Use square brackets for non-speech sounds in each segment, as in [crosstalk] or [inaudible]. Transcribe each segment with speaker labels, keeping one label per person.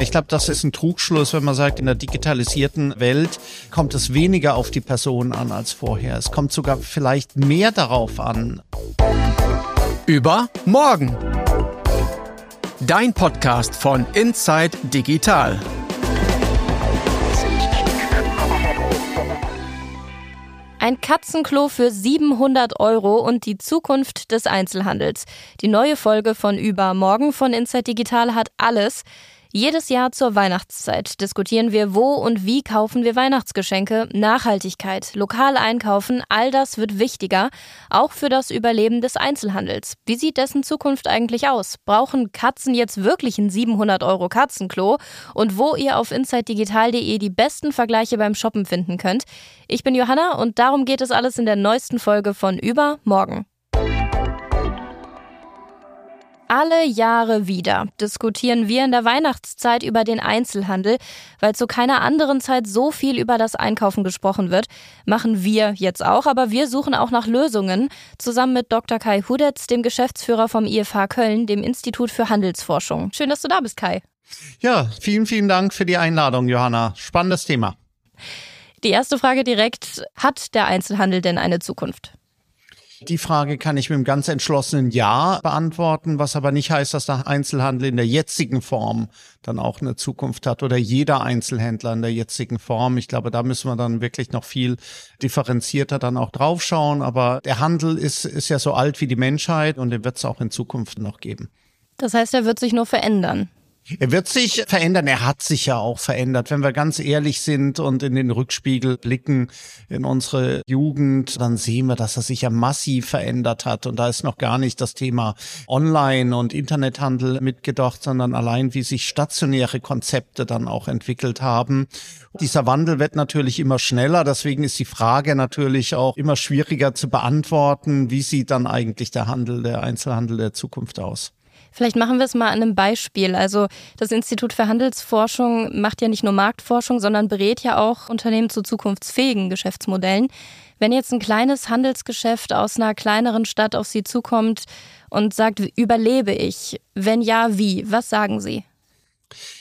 Speaker 1: Ich glaube, das ist ein Trugschluss, wenn man sagt, in der digitalisierten Welt kommt es weniger auf die Person an als vorher. Es kommt sogar vielleicht mehr darauf an.
Speaker 2: Über morgen. Dein Podcast von Inside Digital.
Speaker 3: Ein Katzenklo für 700 Euro und die Zukunft des Einzelhandels. Die neue Folge von Übermorgen von Inside Digital hat alles. Jedes Jahr zur Weihnachtszeit diskutieren wir, wo und wie kaufen wir Weihnachtsgeschenke, Nachhaltigkeit, lokal einkaufen, all das wird wichtiger, auch für das Überleben des Einzelhandels. Wie sieht dessen Zukunft eigentlich aus? Brauchen Katzen jetzt wirklich ein 700 Euro Katzenklo? Und wo ihr auf insidedigital.de die besten Vergleiche beim Shoppen finden könnt. Ich bin Johanna und darum geht es alles in der neuesten Folge von Übermorgen. Alle Jahre wieder diskutieren wir in der Weihnachtszeit über den Einzelhandel, weil zu keiner anderen Zeit so viel über das Einkaufen gesprochen wird. Machen wir jetzt auch, aber wir suchen auch nach Lösungen. Zusammen mit Dr. Kai Hudetz, dem Geschäftsführer vom IFH Köln, dem Institut für Handelsforschung. Schön, dass du da bist, Kai.
Speaker 1: Ja, vielen, vielen Dank für die Einladung, Johanna. Spannendes Thema.
Speaker 3: Die erste Frage direkt. Hat der Einzelhandel denn eine Zukunft?
Speaker 1: Die Frage kann ich mit einem ganz entschlossenen Ja beantworten, was aber nicht heißt, dass der Einzelhandel in der jetzigen Form dann auch eine Zukunft hat oder jeder Einzelhändler in der jetzigen Form. Ich glaube, da müssen wir dann wirklich noch viel differenzierter dann auch draufschauen. Aber der Handel ist, ist ja so alt wie die Menschheit und den wird es auch in Zukunft noch geben.
Speaker 3: Das heißt, er wird sich nur verändern.
Speaker 1: Er wird sich verändern. Er hat sich ja auch verändert. Wenn wir ganz ehrlich sind und in den Rückspiegel blicken in unsere Jugend, dann sehen wir, dass er sich ja massiv verändert hat. Und da ist noch gar nicht das Thema Online- und Internethandel mitgedacht, sondern allein, wie sich stationäre Konzepte dann auch entwickelt haben. Dieser Wandel wird natürlich immer schneller. Deswegen ist die Frage natürlich auch immer schwieriger zu beantworten. Wie sieht dann eigentlich der Handel, der Einzelhandel der Zukunft aus?
Speaker 3: Vielleicht machen wir es mal an einem Beispiel. Also das Institut für Handelsforschung macht ja nicht nur Marktforschung, sondern berät ja auch Unternehmen zu zukunftsfähigen Geschäftsmodellen. Wenn jetzt ein kleines Handelsgeschäft aus einer kleineren Stadt auf Sie zukommt und sagt, überlebe ich? Wenn ja, wie? Was sagen Sie?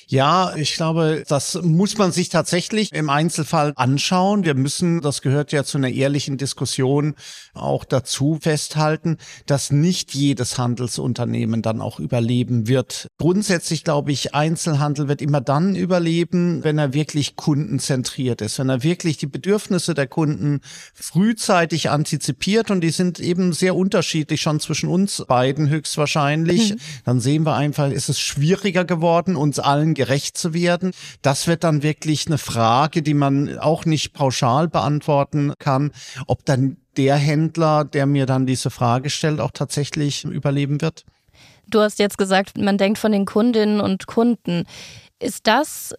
Speaker 1: Ja, ich glaube, das muss man sich tatsächlich im Einzelfall anschauen. Wir müssen, das gehört ja zu einer ehrlichen Diskussion auch dazu festhalten, dass nicht jedes Handelsunternehmen dann auch überleben wird. Grundsätzlich glaube ich, Einzelhandel wird immer dann überleben, wenn er wirklich kundenzentriert ist, wenn er wirklich die Bedürfnisse der Kunden frühzeitig antizipiert und die sind eben sehr unterschiedlich schon zwischen uns beiden höchstwahrscheinlich. Mhm. Dann sehen wir einfach, ist es schwieriger geworden, uns allen gerecht zu werden. Das wird dann wirklich eine Frage, die man auch nicht pauschal beantworten kann, ob dann der Händler, der mir dann diese Frage stellt, auch tatsächlich überleben wird.
Speaker 3: Du hast jetzt gesagt, man denkt von den Kundinnen und Kunden. Ist das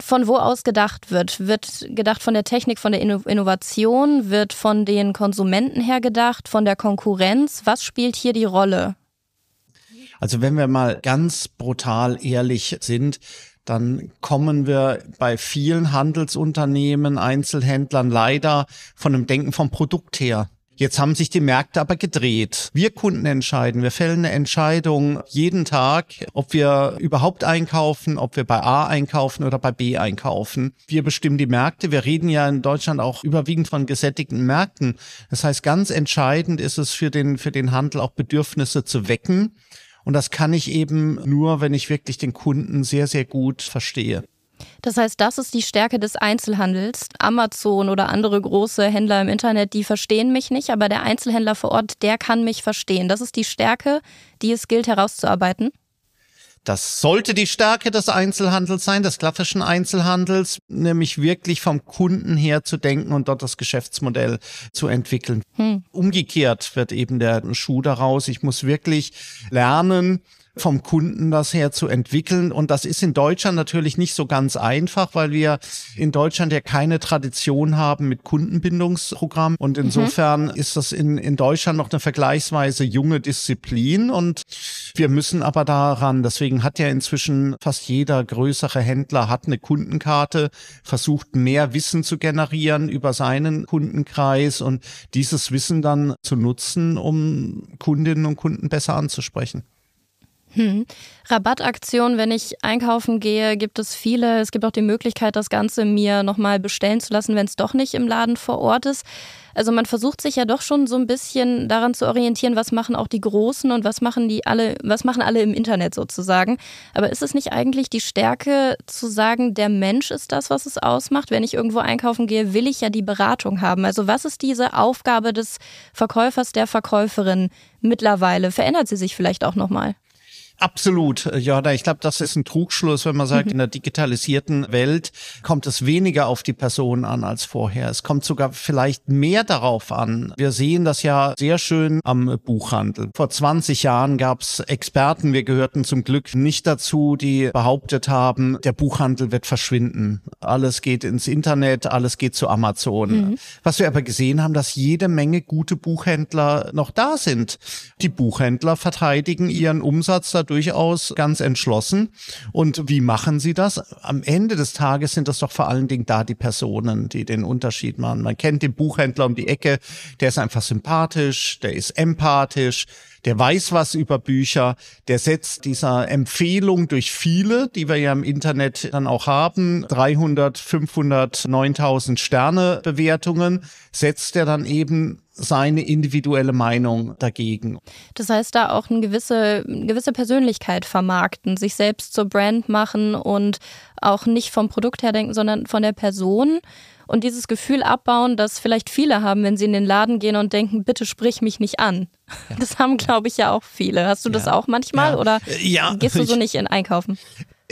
Speaker 3: von wo aus gedacht wird? Wird gedacht von der Technik, von der Innovation? Wird von den Konsumenten her gedacht, von der Konkurrenz? Was spielt hier die Rolle?
Speaker 1: Also wenn wir mal ganz brutal ehrlich sind, dann kommen wir bei vielen Handelsunternehmen, Einzelhändlern leider von einem Denken vom Produkt her. Jetzt haben sich die Märkte aber gedreht. Wir Kunden entscheiden. Wir fällen eine Entscheidung jeden Tag, ob wir überhaupt einkaufen, ob wir bei A einkaufen oder bei B einkaufen. Wir bestimmen die Märkte. Wir reden ja in Deutschland auch überwiegend von gesättigten Märkten. Das heißt, ganz entscheidend ist es für den, für den Handel auch Bedürfnisse zu wecken und das kann ich eben nur, wenn ich wirklich den Kunden sehr, sehr gut verstehe.
Speaker 3: Das heißt, das ist die Stärke des Einzelhandels. Amazon oder andere große Händler im Internet, die verstehen mich nicht, aber der Einzelhändler vor Ort, der kann mich verstehen. Das ist die Stärke, die es gilt herauszuarbeiten.
Speaker 1: Das sollte die Stärke des Einzelhandels sein, des klassischen Einzelhandels, nämlich wirklich vom Kunden her zu denken und dort das Geschäftsmodell zu entwickeln. Hm. Umgekehrt wird eben der Schuh daraus. Ich muss wirklich lernen, vom Kunden das her zu entwickeln. Und das ist in Deutschland natürlich nicht so ganz einfach, weil wir in Deutschland ja keine Tradition haben mit Kundenbindungsprogrammen. Und mhm. insofern mhm. ist das in, in Deutschland noch eine vergleichsweise junge Disziplin. Und wir müssen aber daran, deswegen hat ja inzwischen fast jeder größere Händler hat eine Kundenkarte, versucht mehr Wissen zu generieren über seinen Kundenkreis und dieses Wissen dann zu nutzen, um Kundinnen und Kunden besser anzusprechen.
Speaker 3: Hm. Rabattaktion, wenn ich einkaufen gehe, gibt es viele. Es gibt auch die Möglichkeit, das Ganze mir nochmal bestellen zu lassen, wenn es doch nicht im Laden vor Ort ist. Also man versucht sich ja doch schon so ein bisschen daran zu orientieren, was machen auch die Großen und was machen die alle, was machen alle im Internet sozusagen. Aber ist es nicht eigentlich die Stärke zu sagen, der Mensch ist das, was es ausmacht? Wenn ich irgendwo einkaufen gehe, will ich ja die Beratung haben. Also was ist diese Aufgabe des Verkäufers, der Verkäuferin mittlerweile? Verändert sie sich vielleicht auch nochmal?
Speaker 1: Absolut, Jorda. Ich glaube, das ist ein Trugschluss, wenn man sagt, mhm. in der digitalisierten Welt kommt es weniger auf die Person an als vorher. Es kommt sogar vielleicht mehr darauf an. Wir sehen das ja sehr schön am Buchhandel. Vor 20 Jahren gab es Experten, wir gehörten zum Glück nicht dazu, die behauptet haben, der Buchhandel wird verschwinden. Alles geht ins Internet, alles geht zu Amazon. Mhm. Was wir aber gesehen haben, dass jede Menge gute Buchhändler noch da sind. Die Buchhändler verteidigen ihren Umsatz dadurch durchaus ganz entschlossen. Und wie machen sie das? Am Ende des Tages sind das doch vor allen Dingen da die Personen, die den Unterschied machen. Man kennt den Buchhändler um die Ecke, der ist einfach sympathisch, der ist empathisch, der weiß was über Bücher, der setzt dieser Empfehlung durch viele, die wir ja im Internet dann auch haben, 300, 500, 9000 Sterne Bewertungen, setzt er dann eben seine individuelle Meinung dagegen.
Speaker 3: Das heißt, da auch eine gewisse, eine gewisse Persönlichkeit vermarkten, sich selbst zur Brand machen und auch nicht vom Produkt her denken, sondern von der Person und dieses Gefühl abbauen, das vielleicht viele haben, wenn sie in den Laden gehen und denken, bitte sprich mich nicht an. Ja. Das haben, glaube ich, ja auch viele. Hast du das auch manchmal ja. oder ja. gehst du so nicht in Einkaufen?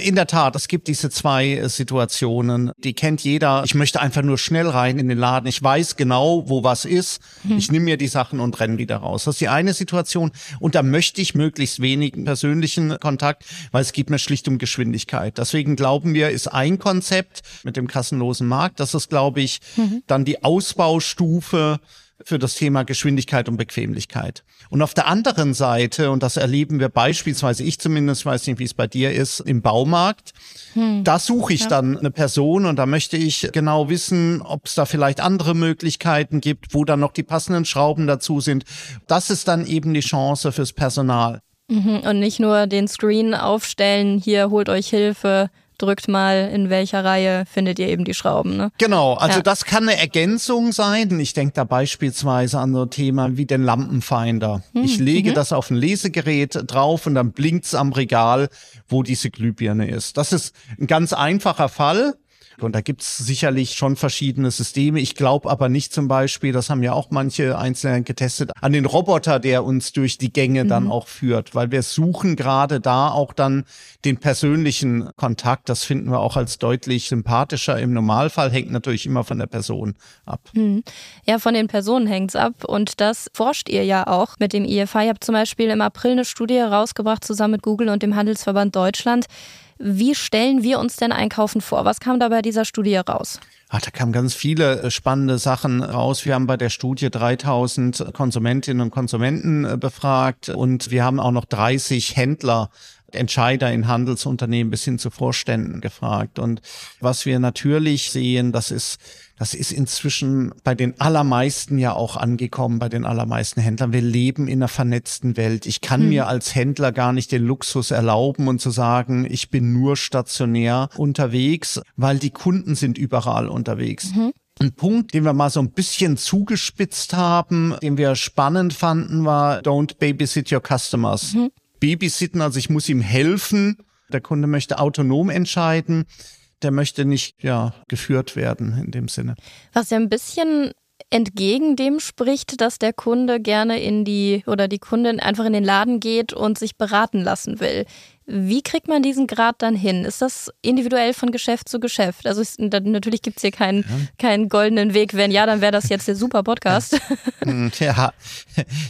Speaker 1: In der Tat, es gibt diese zwei äh, Situationen, die kennt jeder. Ich möchte einfach nur schnell rein in den Laden. Ich weiß genau, wo was ist. Hm. Ich nehme mir die Sachen und renne wieder raus. Das ist die eine Situation. Und da möchte ich möglichst wenig persönlichen Kontakt, weil es geht mir schlicht um Geschwindigkeit. Deswegen glauben wir, ist ein Konzept mit dem kassenlosen Markt. Das ist, glaube ich, mhm. dann die Ausbaustufe für das Thema Geschwindigkeit und Bequemlichkeit. Und auf der anderen Seite, und das erleben wir beispielsweise, ich zumindest weiß nicht, wie es bei dir ist, im Baumarkt, hm. da suche ich ja. dann eine Person und da möchte ich genau wissen, ob es da vielleicht andere Möglichkeiten gibt, wo dann noch die passenden Schrauben dazu sind. Das ist dann eben die Chance fürs Personal.
Speaker 3: Mhm. Und nicht nur den Screen aufstellen, hier holt euch Hilfe, drückt mal, in welcher Reihe findet ihr eben die Schrauben. Ne?
Speaker 1: Genau, also ja. das kann eine Ergänzung sein. Ich denke da beispielsweise an so ein Thema wie den Lampenfinder. Hm. Ich lege mhm. das auf ein Lesegerät drauf und dann blinkt's am Regal, wo diese Glühbirne ist. Das ist ein ganz einfacher Fall. Und da gibt's sicherlich schon verschiedene Systeme. Ich glaube aber nicht zum Beispiel, das haben ja auch manche Einzelne getestet, an den Roboter, der uns durch die Gänge mhm. dann auch führt, weil wir suchen gerade da auch dann den persönlichen Kontakt. Das finden wir auch als deutlich sympathischer. Im Normalfall hängt natürlich immer von der Person ab.
Speaker 3: Mhm. Ja, von den Personen hängt's ab. Und das forscht ihr ja auch mit dem IFA. Ihr habt zum Beispiel im April eine Studie rausgebracht, zusammen mit Google und dem Handelsverband Deutschland. Wie stellen wir uns denn Einkaufen vor? Was kam da bei dieser Studie raus?
Speaker 1: Ach, da kamen ganz viele äh, spannende Sachen raus. Wir haben bei der Studie 3000 Konsumentinnen und Konsumenten äh, befragt und wir haben auch noch 30 Händler Entscheider in Handelsunternehmen bis hin zu Vorständen gefragt. Und was wir natürlich sehen, das ist das ist inzwischen bei den allermeisten ja auch angekommen, bei den allermeisten Händlern. Wir leben in einer vernetzten Welt. Ich kann hm. mir als Händler gar nicht den Luxus erlauben und zu sagen, ich bin nur stationär unterwegs, weil die Kunden sind überall unterwegs. Mhm. Ein Punkt, den wir mal so ein bisschen zugespitzt haben, den wir spannend fanden, war Don't babysit your customers. Mhm. Babysitten, also ich muss ihm helfen. Der Kunde möchte autonom entscheiden der möchte nicht ja geführt werden in dem Sinne.
Speaker 3: Was ja ein bisschen entgegen dem spricht, dass der Kunde gerne in die oder die Kundin einfach in den Laden geht und sich beraten lassen will. Wie kriegt man diesen Grad dann hin? Ist das individuell von Geschäft zu Geschäft? Also ist, natürlich gibt es hier keinen, ja. keinen goldenen Weg. Wenn ja, dann wäre das jetzt der super Podcast.
Speaker 1: Hm, ja,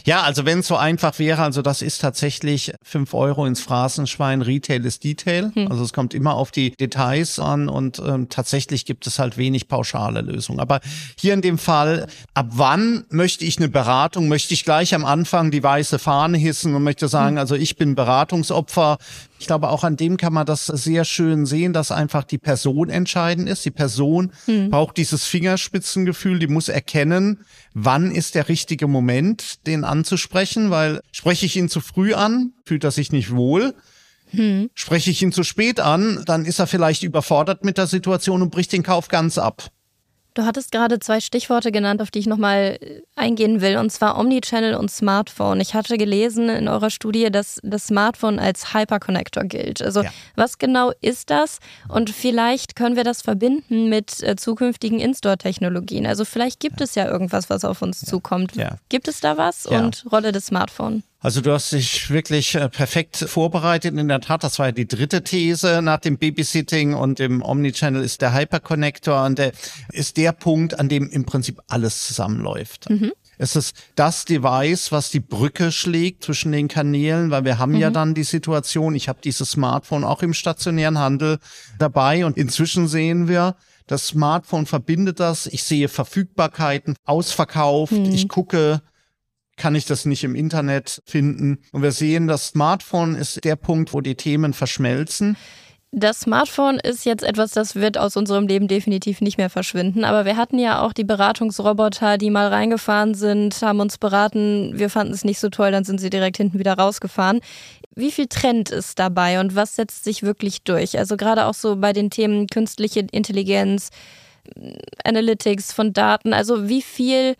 Speaker 1: ja also wenn es so einfach wäre, also das ist tatsächlich fünf Euro ins Phrasenschwein, Retail ist Detail. Hm. Also es kommt immer auf die Details an und ähm, tatsächlich gibt es halt wenig pauschale Lösungen. Aber hier in dem Fall, ab wann möchte ich eine Beratung? Möchte ich gleich am Anfang die weiße Fahne hissen und möchte sagen, hm. also ich bin Beratungsopfer, Ich glaube, auch an dem kann man das sehr schön sehen, dass einfach die Person entscheidend ist. Die Person hm. braucht dieses Fingerspitzengefühl, die muss erkennen, wann ist der richtige Moment, den anzusprechen, weil spreche ich ihn zu früh an, fühlt er sich nicht wohl. Hm. Spreche ich ihn zu spät an, dann ist er vielleicht überfordert mit der Situation und bricht den Kauf ganz ab.
Speaker 3: Du hattest gerade zwei Stichworte genannt, auf die ich nochmal äh, eingehen will, und zwar Omnichannel und Smartphone. Ich hatte gelesen in eurer Studie, dass das Smartphone als Hyperconnector gilt. Also ja. was genau ist das? Und vielleicht können wir das verbinden mit äh, zukünftigen In-Store-Technologien. Also vielleicht gibt ja. es ja irgendwas, was auf uns ja. zukommt. Gibt es da was? Und Rolle des Smartphones?
Speaker 1: Also du hast dich wirklich äh, perfekt vorbereitet. In der Tat, das war ja die dritte These nach dem Babysitting und dem Omnichannel ist der Hyperconnector und der ist der Punkt, an dem im Prinzip alles zusammenläuft. Mhm. Es ist das Device, was die Brücke schlägt zwischen den Kanälen, weil wir haben mhm. ja dann die Situation, ich habe dieses Smartphone auch im stationären Handel dabei und inzwischen sehen wir, das Smartphone verbindet das. Ich sehe Verfügbarkeiten, ausverkauft. Mhm. Ich gucke, kann ich das nicht im Internet finden. Und wir sehen, das Smartphone ist der Punkt, wo die Themen verschmelzen.
Speaker 3: Das Smartphone ist jetzt etwas, das wird aus unserem Leben definitiv nicht mehr verschwinden. Aber wir hatten ja auch die Beratungsroboter, die mal reingefahren sind, haben uns beraten, wir fanden es nicht so toll, dann sind sie direkt hinten wieder rausgefahren. Wie viel Trend ist dabei und was setzt sich wirklich durch? Also gerade auch so bei den Themen künstliche Intelligenz, Analytics von Daten. Also wie viel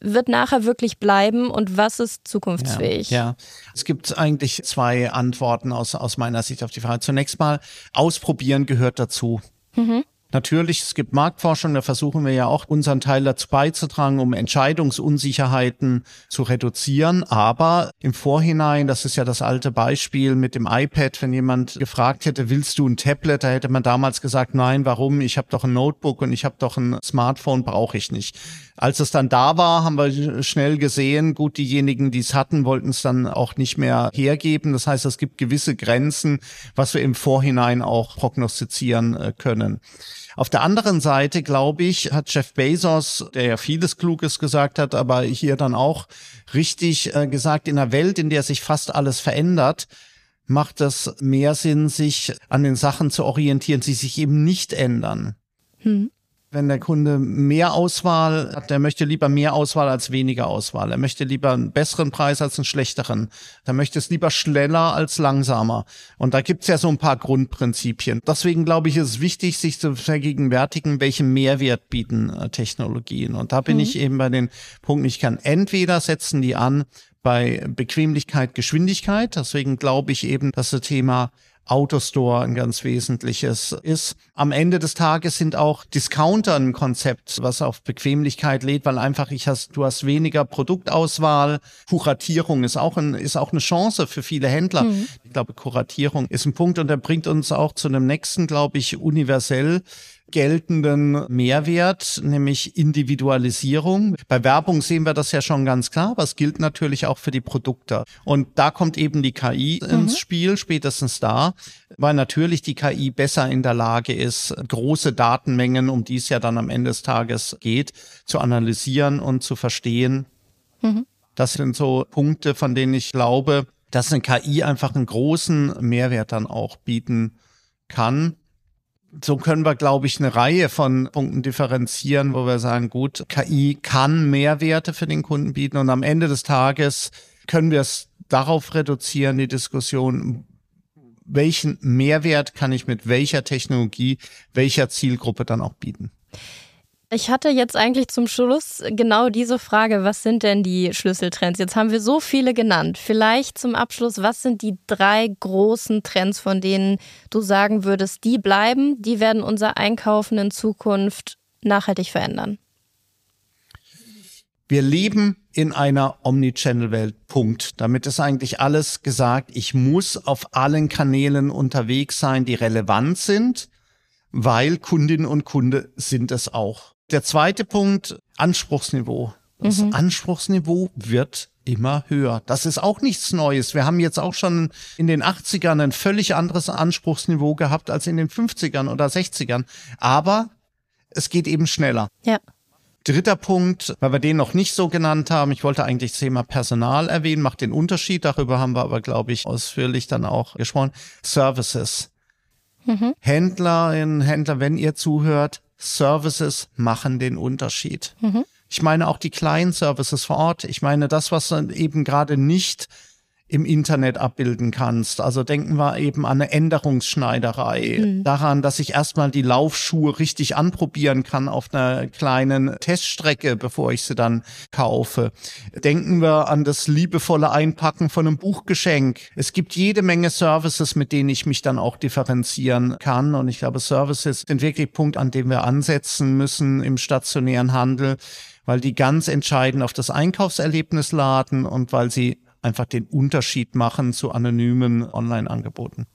Speaker 3: wird nachher wirklich bleiben und was ist zukunftsfähig?
Speaker 1: Ja, ja. es gibt eigentlich zwei Antworten aus, aus meiner Sicht auf die Frage. Zunächst mal, ausprobieren gehört dazu. Mhm. Natürlich, es gibt Marktforschung, da versuchen wir ja auch unseren Teil dazu beizutragen, um Entscheidungsunsicherheiten zu reduzieren. Aber im Vorhinein, das ist ja das alte Beispiel mit dem iPad, wenn jemand gefragt hätte, willst du ein Tablet, da hätte man damals gesagt, nein, warum? Ich habe doch ein Notebook und ich habe doch ein Smartphone, brauche ich nicht. Als es dann da war, haben wir schnell gesehen, gut, diejenigen, die es hatten, wollten es dann auch nicht mehr hergeben. Das heißt, es gibt gewisse Grenzen, was wir im Vorhinein auch prognostizieren äh, können. Auf der anderen Seite, glaube ich, hat Jeff Bezos, der ja vieles Kluges gesagt hat, aber hier dann auch richtig äh, gesagt, in einer Welt, in der sich fast alles verändert, macht es mehr Sinn, sich an den Sachen zu orientieren, die sich eben nicht ändern. Hm. Wenn der Kunde mehr Auswahl hat, der möchte lieber mehr Auswahl als weniger Auswahl. Er möchte lieber einen besseren Preis als einen schlechteren. Er möchte es lieber schneller als langsamer. Und da gibt's ja so ein paar Grundprinzipien. Deswegen glaube ich, ist es wichtig, sich zu vergegenwärtigen, welchen Mehrwert bieten äh, Technologien. Und da bin mhm. ich eben bei den Punkten, ich kann entweder setzen die an bei Bequemlichkeit, Geschwindigkeit. Deswegen glaube ich eben, dass das Thema Autostore ein ganz wesentliches ist. Am Ende des Tages sind auch Discounter ein Konzept, was auf Bequemlichkeit lädt, weil einfach ich hast, du hast weniger Produktauswahl. Kuratierung ist auch ein, ist auch eine Chance für viele Händler. Mhm. Ich glaube, Kuratierung ist ein Punkt und der bringt uns auch zu einem nächsten, glaube ich, universell geltenden Mehrwert, nämlich Individualisierung. Bei Werbung sehen wir das ja schon ganz klar, aber es gilt natürlich auch für die Produkte. Und da kommt eben die KI mhm. ins Spiel, spätestens da, weil natürlich die KI besser in der Lage ist, große Datenmengen, um die es ja dann am Ende des Tages geht, zu analysieren und zu verstehen. Mhm. Das sind so Punkte, von denen ich glaube, dass eine KI einfach einen großen Mehrwert dann auch bieten kann so können wir, glaube ich, eine Reihe von Punkten differenzieren, wo wir sagen, gut, KI kann Mehrwerte für den Kunden bieten und am Ende des Tages können wir es darauf reduzieren, die Diskussion, welchen Mehrwert kann ich mit welcher Technologie, welcher Zielgruppe dann auch bieten.
Speaker 3: Ich hatte jetzt eigentlich zum Schluss genau diese Frage, was sind denn die Schlüsseltrends? Jetzt haben wir so viele genannt. Vielleicht zum Abschluss, was sind die drei großen Trends, von denen du sagen würdest, die bleiben, die werden unser Einkaufen in Zukunft nachhaltig verändern?
Speaker 1: Wir leben in einer Omnichannel-Welt. Punkt. Damit ist eigentlich alles gesagt. Ich muss auf allen Kanälen unterwegs sein, die relevant sind, weil Kundinnen und Kunde sind es auch. Der zweite Punkt, Anspruchsniveau. Das mhm. Anspruchsniveau wird immer höher. Das ist auch nichts Neues. Wir haben jetzt auch schon in den 80ern ein völlig anderes Anspruchsniveau gehabt als in den 50ern oder 60ern. Aber es geht eben schneller.
Speaker 3: Ja.
Speaker 1: Dritter Punkt, weil wir den noch nicht so genannt haben, ich wollte eigentlich das Thema Personal erwähnen, macht den Unterschied, darüber haben wir aber, glaube ich, ausführlich dann auch gesprochen. Services. Mhm. Händlerinnen, Händler, wenn ihr zuhört, Services machen den Unterschied. Mhm. Ich meine auch die kleinen Services vor Ort. Ich meine das, was eben gerade nicht im Internet abbilden kannst. Also denken wir eben an eine Änderungsschneiderei, mhm. daran, dass ich erstmal die Laufschuhe richtig anprobieren kann auf einer kleinen Teststrecke, bevor ich sie dann kaufe. Denken wir an das liebevolle Einpacken von einem Buchgeschenk. Es gibt jede Menge Services, mit denen ich mich dann auch differenzieren kann. Und ich glaube, Services sind wirklich Punkt, an dem wir ansetzen müssen im stationären Handel weil die ganz entscheidend auf das Einkaufserlebnis laden und weil sie einfach den Unterschied machen zu anonymen Online-Angeboten.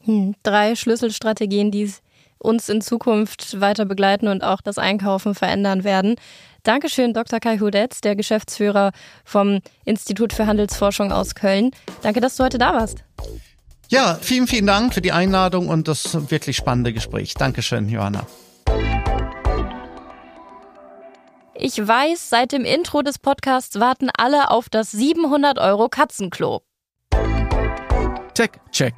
Speaker 3: Hm, drei Schlüsselstrategien, die uns in Zukunft weiter begleiten und auch das Einkaufen verändern werden. Dankeschön, Dr. Kai Hudetz, der Geschäftsführer vom Institut für Handelsforschung aus Köln. Danke, dass du heute da warst.
Speaker 1: Ja, vielen, vielen Dank für die Einladung und das wirklich spannende Gespräch. Dankeschön, Johanna.
Speaker 3: Ich weiß, seit dem Intro des Podcasts warten alle auf das 700 Euro Katzenklo.
Speaker 2: Check, check.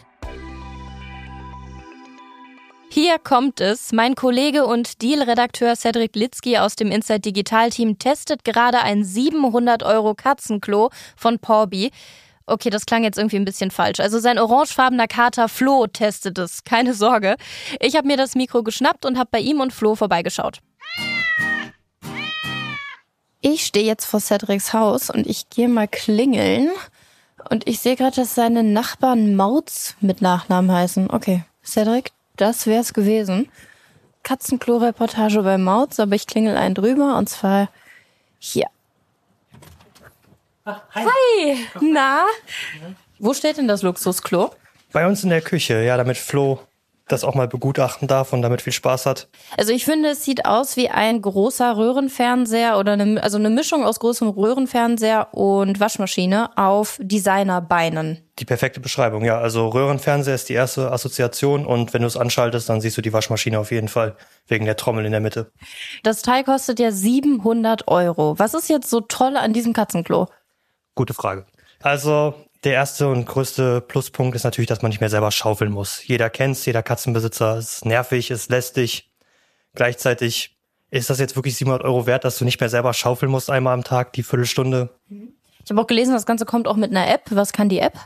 Speaker 3: Hier kommt es. Mein Kollege und Deal-Redakteur Cedric Litzky aus dem Inside Digital Team testet gerade ein 700 Euro Katzenklo von Porby. Okay, das klang jetzt irgendwie ein bisschen falsch. Also sein orangefarbener Kater Flo testet es. Keine Sorge. Ich habe mir das Mikro geschnappt und habe bei ihm und Flo vorbeigeschaut. Ich stehe jetzt vor Cedrics Haus und ich gehe mal klingeln. Und ich sehe gerade, dass seine Nachbarn Mautz mit Nachnamen heißen. Okay, Cedric, das wär's gewesen. Katzenklo-Reportage bei Mautz, aber ich klingel einen drüber und zwar hier. Ach, hi. hi. Na? Wo steht denn das Luxusklo?
Speaker 4: Bei uns in der Küche, ja, damit Flo das auch mal begutachten darf und damit viel Spaß hat.
Speaker 3: Also ich finde, es sieht aus wie ein großer Röhrenfernseher oder eine, also eine Mischung aus großem Röhrenfernseher und Waschmaschine auf Designerbeinen.
Speaker 4: Die perfekte Beschreibung, ja. Also Röhrenfernseher ist die erste Assoziation und wenn du es anschaltest, dann siehst du die Waschmaschine auf jeden Fall wegen der Trommel in der Mitte.
Speaker 3: Das Teil kostet ja 700 Euro. Was ist jetzt so toll an diesem Katzenklo?
Speaker 4: Gute Frage. Also der erste und größte Pluspunkt ist natürlich, dass man nicht mehr selber schaufeln muss. Jeder kennt's, jeder Katzenbesitzer ist nervig, ist lästig. Gleichzeitig ist das jetzt wirklich 700 Euro wert, dass du nicht mehr selber schaufeln musst einmal am Tag, die Viertelstunde.
Speaker 3: Ich habe auch gelesen, das Ganze kommt auch mit einer App. Was kann die App?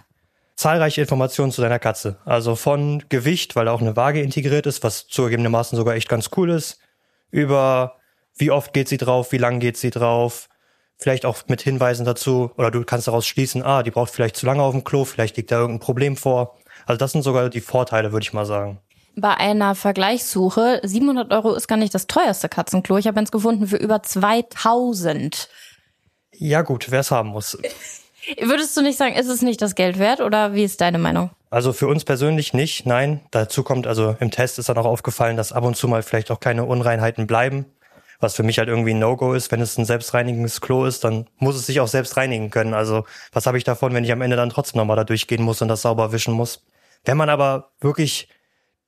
Speaker 4: Zahlreiche Informationen zu deiner Katze. Also von Gewicht, weil auch eine Waage integriert ist, was zugegebenermaßen sogar echt ganz cool ist, über wie oft geht sie drauf, wie lang geht sie drauf, vielleicht auch mit Hinweisen dazu, oder du kannst daraus schließen, ah, die braucht vielleicht zu lange auf dem Klo, vielleicht liegt da irgendein Problem vor. Also das sind sogar die Vorteile, würde ich mal sagen.
Speaker 3: Bei einer Vergleichssuche, 700 Euro ist gar nicht das teuerste Katzenklo. Ich habe eins gefunden für über 2000.
Speaker 4: Ja gut, wer es haben muss. [laughs]
Speaker 3: Würdest du nicht sagen, ist es nicht das Geld wert oder wie ist deine Meinung?
Speaker 4: Also für uns persönlich nicht, nein. Dazu kommt also im Test ist dann auch aufgefallen, dass ab und zu mal vielleicht auch keine Unreinheiten bleiben was für mich halt irgendwie ein No-Go ist. Wenn es ein selbstreinigendes Klo ist, dann muss es sich auch selbst reinigen können. Also was habe ich davon, wenn ich am Ende dann trotzdem nochmal da durchgehen muss und das sauber wischen muss? Wenn man aber wirklich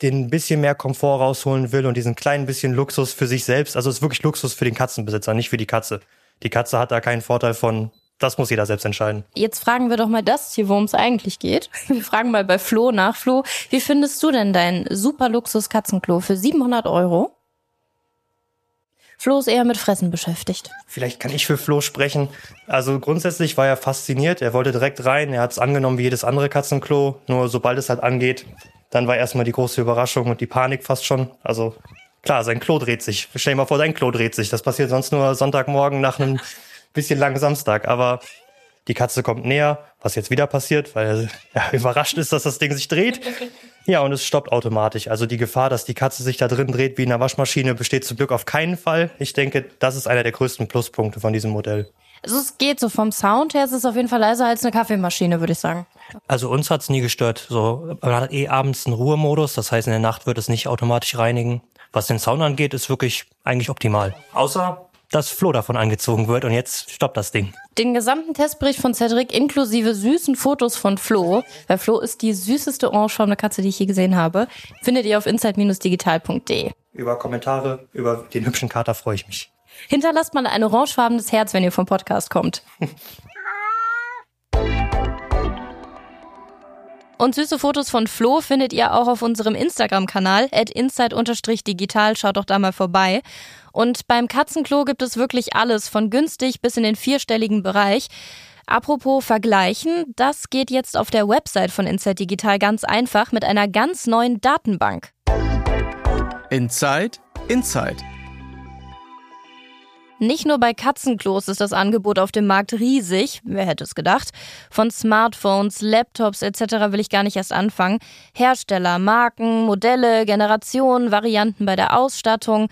Speaker 4: den bisschen mehr Komfort rausholen will und diesen kleinen bisschen Luxus für sich selbst, also es ist wirklich Luxus für den Katzenbesitzer, nicht für die Katze. Die Katze hat da keinen Vorteil von, das muss jeder selbst entscheiden.
Speaker 3: Jetzt fragen wir doch mal das hier, worum es eigentlich geht. [laughs] Wir fragen mal bei Flo nach. Flo, wie findest du denn dein super Luxus Katzenklo für 700 Euro? Flo ist eher mit Fressen beschäftigt.
Speaker 4: Vielleicht kann ich für Flo sprechen. Also grundsätzlich war er fasziniert. Er wollte direkt rein. Er hat es angenommen wie jedes andere Katzenklo. Nur sobald es halt angeht, dann war erstmal die große Überraschung und die Panik fast schon. Also klar, sein Klo dreht sich. Stell dir mal vor, dein Klo dreht sich. Das passiert sonst nur Sonntagmorgen nach einem bisschen langen Samstag. Aber die Katze kommt näher, was jetzt wieder passiert, weil er [laughs] überrascht ist, dass das Ding sich dreht. Ja, und es stoppt automatisch. Also die Gefahr, dass die Katze sich da drin dreht wie in einer Waschmaschine, besteht zum Glück auf keinen Fall. Ich denke, das ist einer der größten Pluspunkte von diesem Modell.
Speaker 3: Also es geht so vom Sound her, es ist auf jeden Fall leiser als eine Kaffeemaschine, würde ich sagen.
Speaker 4: Also uns hat's nie gestört. So, man hat eh abends einen Ruhemodus, das heißt in der Nacht wird es nicht automatisch reinigen. Was den Sound angeht, ist wirklich eigentlich optimal. Außer dass Flo davon angezogen wird und jetzt stoppt das Ding.
Speaker 3: Den gesamten Testbericht von Cedric inklusive süßen Fotos von Flo, weil Flo ist die süßeste orangefarbene Katze, die ich je gesehen habe, findet ihr auf insight-digital.de.
Speaker 4: Über Kommentare, über den hübschen Kater freue ich mich.
Speaker 3: Hinterlasst mal ein orangefarbenes Herz, wenn ihr vom Podcast kommt. [laughs] Und süße Fotos von Flo findet ihr auch auf unserem Instagram-Kanal, at inside-digital. Schaut doch da mal vorbei. Und beim Katzenklo gibt es wirklich alles, von günstig bis in den vierstelligen Bereich. Apropos Vergleichen, das geht jetzt auf der Website von Inside Digital ganz einfach mit einer ganz neuen Datenbank.
Speaker 2: Inside, Inside.
Speaker 3: Nicht nur bei Katzenklos ist das Angebot auf dem Markt riesig, wer hätte es gedacht. Von Smartphones, Laptops etc. will ich gar nicht erst anfangen. Hersteller, Marken, Modelle, Generationen, Varianten bei der Ausstattung.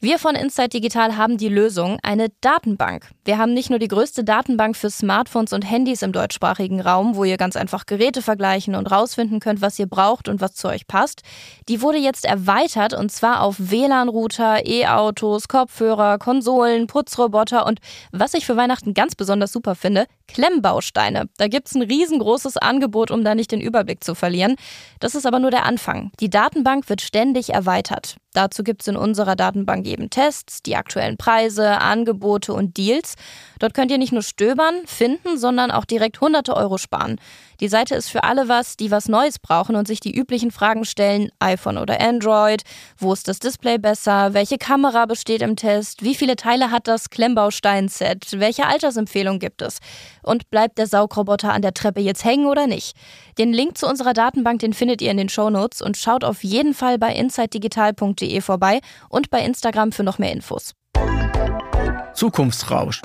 Speaker 3: Wir von Inside Digital haben die Lösung, eine Datenbank. Wir haben nicht nur die größte Datenbank für Smartphones und Handys im deutschsprachigen Raum, wo ihr ganz einfach Geräte vergleichen und rausfinden könnt, was ihr braucht und was zu euch passt. Die wurde jetzt erweitert und zwar auf WLAN-Router, E-Autos, Kopfhörer, Konsolen, Putzroboter und was ich für Weihnachten ganz besonders super finde, Klemmbausteine. Da gibt's ein riesengroßes Angebot, um da nicht den Überblick zu verlieren. Das ist aber nur der Anfang. Die Datenbank wird ständig erweitert. Dazu gibt's in unserer Datenbank eben Tests, die aktuellen Preise, Angebote und Deals. Dort könnt ihr nicht nur stöbern, finden, sondern auch direkt hunderte Euro sparen. Die Seite ist für alle was, die was Neues brauchen und sich die üblichen Fragen stellen, iPhone oder Android, wo ist das Display besser, welche Kamera besteht im Test, wie viele Teile hat das Klemmbaustein-Set, welche Altersempfehlung gibt es? Und bleibt der Saugroboter an der Treppe jetzt hängen oder nicht. Den Link zu unserer Datenbank, den findet ihr in den Shownotes und schaut auf jeden Fall bei insidedigital.de vorbei und bei Instagram für noch mehr Infos.
Speaker 2: Zukunftsrausch.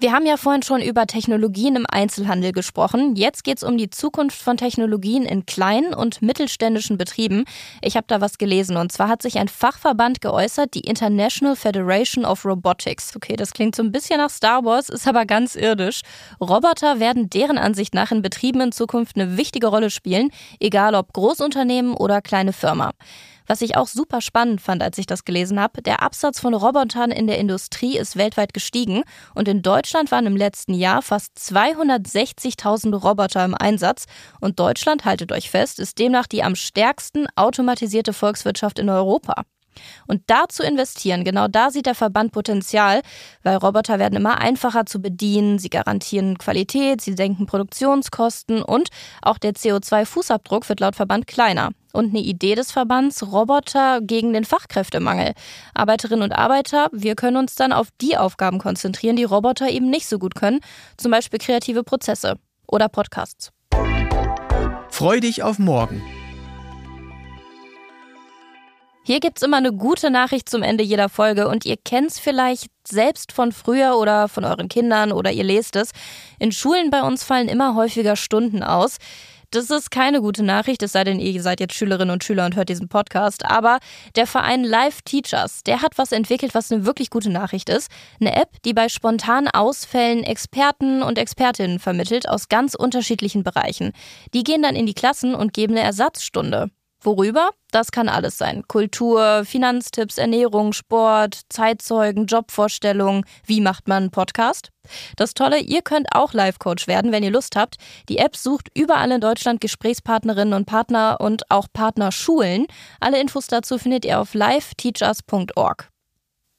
Speaker 3: Wir haben ja vorhin schon über Technologien im Einzelhandel gesprochen. Jetzt geht es um die Zukunft von Technologien in kleinen und mittelständischen Betrieben. Ich habe da was gelesen und zwar hat sich ein Fachverband geäußert, die International Federation of Robotics. Okay, das klingt so ein bisschen nach Star Wars, ist aber ganz irdisch. Roboter werden deren Ansicht nach in Betrieben in Zukunft eine wichtige Rolle spielen, egal ob Großunternehmen oder kleine Firma. Was ich auch super spannend fand, als ich das gelesen habe, der Absatz von Robotern in der Industrie ist weltweit gestiegen und in Deutschland waren im letzten Jahr fast 260.000 Roboter im Einsatz und Deutschland, haltet euch fest, ist demnach die am stärksten automatisierte Volkswirtschaft in Europa. Und da zu investieren, genau da sieht der Verband Potenzial, weil Roboter werden immer einfacher zu bedienen, sie garantieren Qualität, sie senken Produktionskosten und auch der CO2-Fußabdruck wird laut Verband kleiner. Und eine Idee des Verbands Roboter gegen den Fachkräftemangel. Arbeiterinnen und Arbeiter, wir können uns dann auf die Aufgaben konzentrieren, die Roboter eben nicht so gut können, zum Beispiel kreative Prozesse oder Podcasts.
Speaker 2: Freu dich auf morgen.
Speaker 3: Hier gibt's immer eine gute Nachricht zum Ende jeder Folge und ihr kennt's vielleicht selbst von früher oder von euren Kindern oder ihr lest es. In Schulen bei uns fallen immer häufiger Stunden aus. Das ist keine gute Nachricht, es sei denn, ihr seid jetzt Schülerinnen und Schüler und hört diesen Podcast. Aber der Verein Live Teachers, der hat was entwickelt, was eine wirklich gute Nachricht ist. Eine App, die bei spontanen Ausfällen Experten und Expertinnen vermittelt aus ganz unterschiedlichen Bereichen. Die gehen dann in die Klassen und geben eine Ersatzstunde. Worüber? Das kann alles sein. Kultur, Finanztipps, Ernährung, Sport, Zeitzeugen, Jobvorstellungen. Wie macht man einen Podcast? Das Tolle, ihr könnt auch Live-Coach werden, wenn ihr Lust habt. Die App sucht überall in Deutschland Gesprächspartnerinnen und Partner und auch Partnerschulen. Alle Infos dazu findet ihr auf liveteachers.org.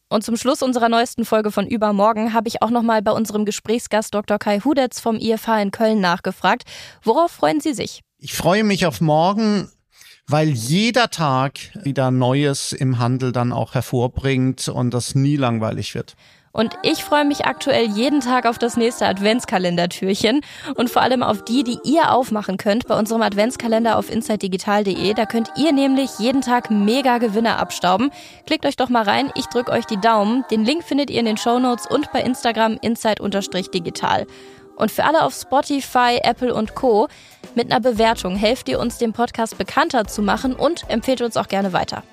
Speaker 3: Und zum Schluss unserer neuesten Folge von Übermorgen habe ich auch nochmal bei unserem Gesprächsgast Dr. Kai Hudetz vom IFH in Köln nachgefragt. Worauf freuen Sie sich?
Speaker 1: Ich freue mich auf morgen, weil jeder Tag wieder Neues im Handel dann auch hervorbringt und das nie langweilig wird.
Speaker 3: Und ich freue mich aktuell jeden Tag auf das nächste Adventskalendertürchen und vor allem auf die, die ihr aufmachen könnt bei unserem Adventskalender auf insidedigital.de. Da könnt ihr nämlich jeden Tag mega Gewinner abstauben. Klickt euch doch mal rein, ich drücke euch die Daumen. Den Link findet ihr in den Shownotes und bei Instagram inside-digital. Und für alle auf Spotify, Apple und Co. mit einer Bewertung helft ihr uns, den Podcast bekannter zu machen und empfehlt uns auch gerne weiter.